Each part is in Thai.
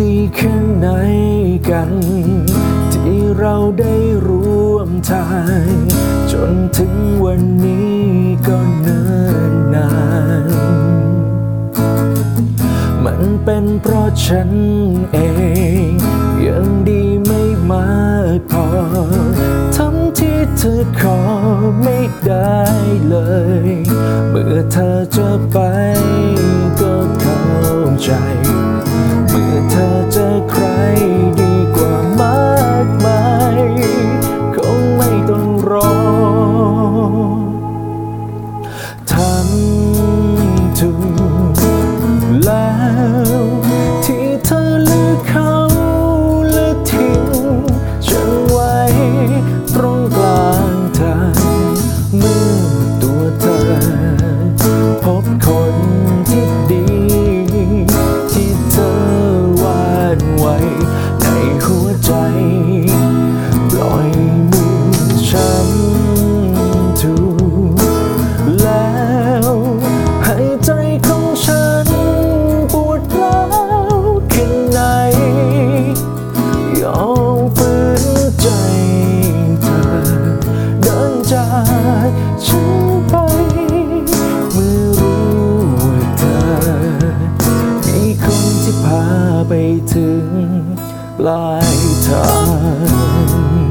ดีแค่ไหนกัน ที่เราได้ร่วมทาง จนถึงวันนี้ก็เนิ่นนาน มันเป็นเพราะฉันเอง ยังดีไม่มากพอทำที่เธอขอไม่ได้เลย เมื่อเธอจะไปก็เข้าใจ ลายทาง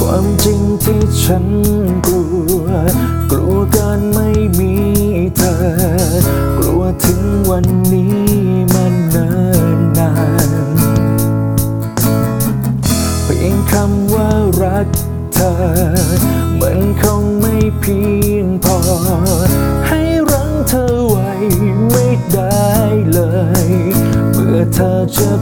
ความจริงที่ฉันกลัว กลัวการไม่มีเธอ กลัวถึงวันนี้ มันคงไม่เพียงพอ ให้รังเธอไว้ไม่ได้เลย เมื่อเธอเจอ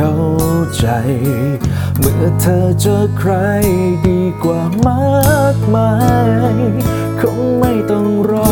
เข้าใจ เมื่อเธอเจอใครดีกว่ามากมาย คงไม่ต้องรอ